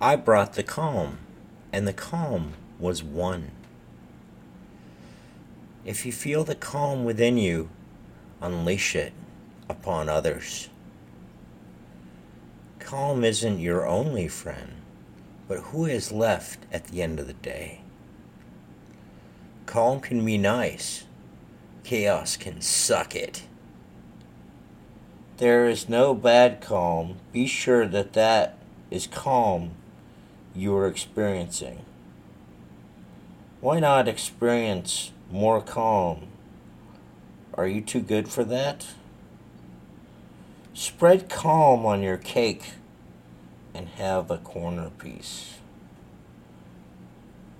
I brought the calm, and the calm was one. If you feel the calm within you, unleash it upon others. Calm isn't your only friend, but who is left at the end of the day? Calm can be nice, chaos can suck it. There is no bad calm. Be sure that that is calm you are experiencing. Why not experience more calm? Are you too good for that? Spread calm on your cake and have a corner piece.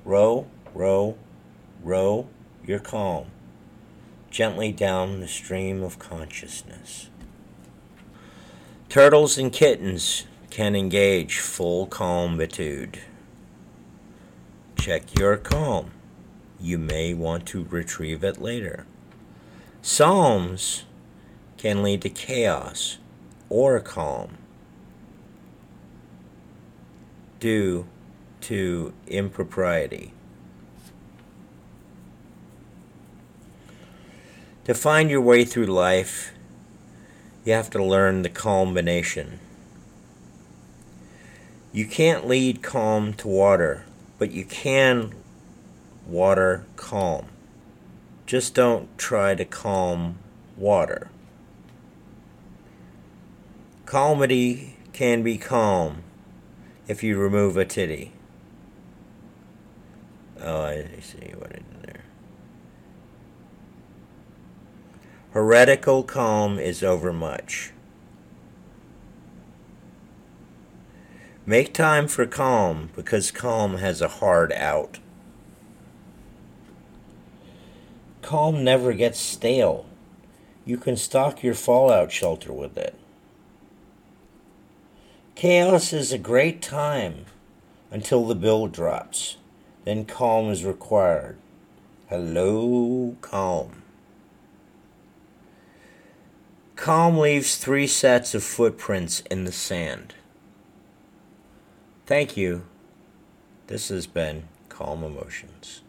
Row, row, row your calm gently down the stream of consciousness. Turtles and kittens can engage full calmitude. Check your calm. You may want to retrieve it later. Psalms can lead to chaos or calm due to impropriety. To find your way through life, you have to learn the combination. You can't lead calm to water, but you can water calm. Just don't try to calm water. Calmity can be calm if you remove a titty. Oh, I see what I did there. Heretical calm is overmuch. Make time for calm because calm has a hard out. Calm never gets stale. You can stock your fallout shelter with it. Chaos is a great time until the bill drops. Then calm is required. Hello, calm. Calm leaves three sets of footprints in the sand. Thank you. This has been Calm Emotions.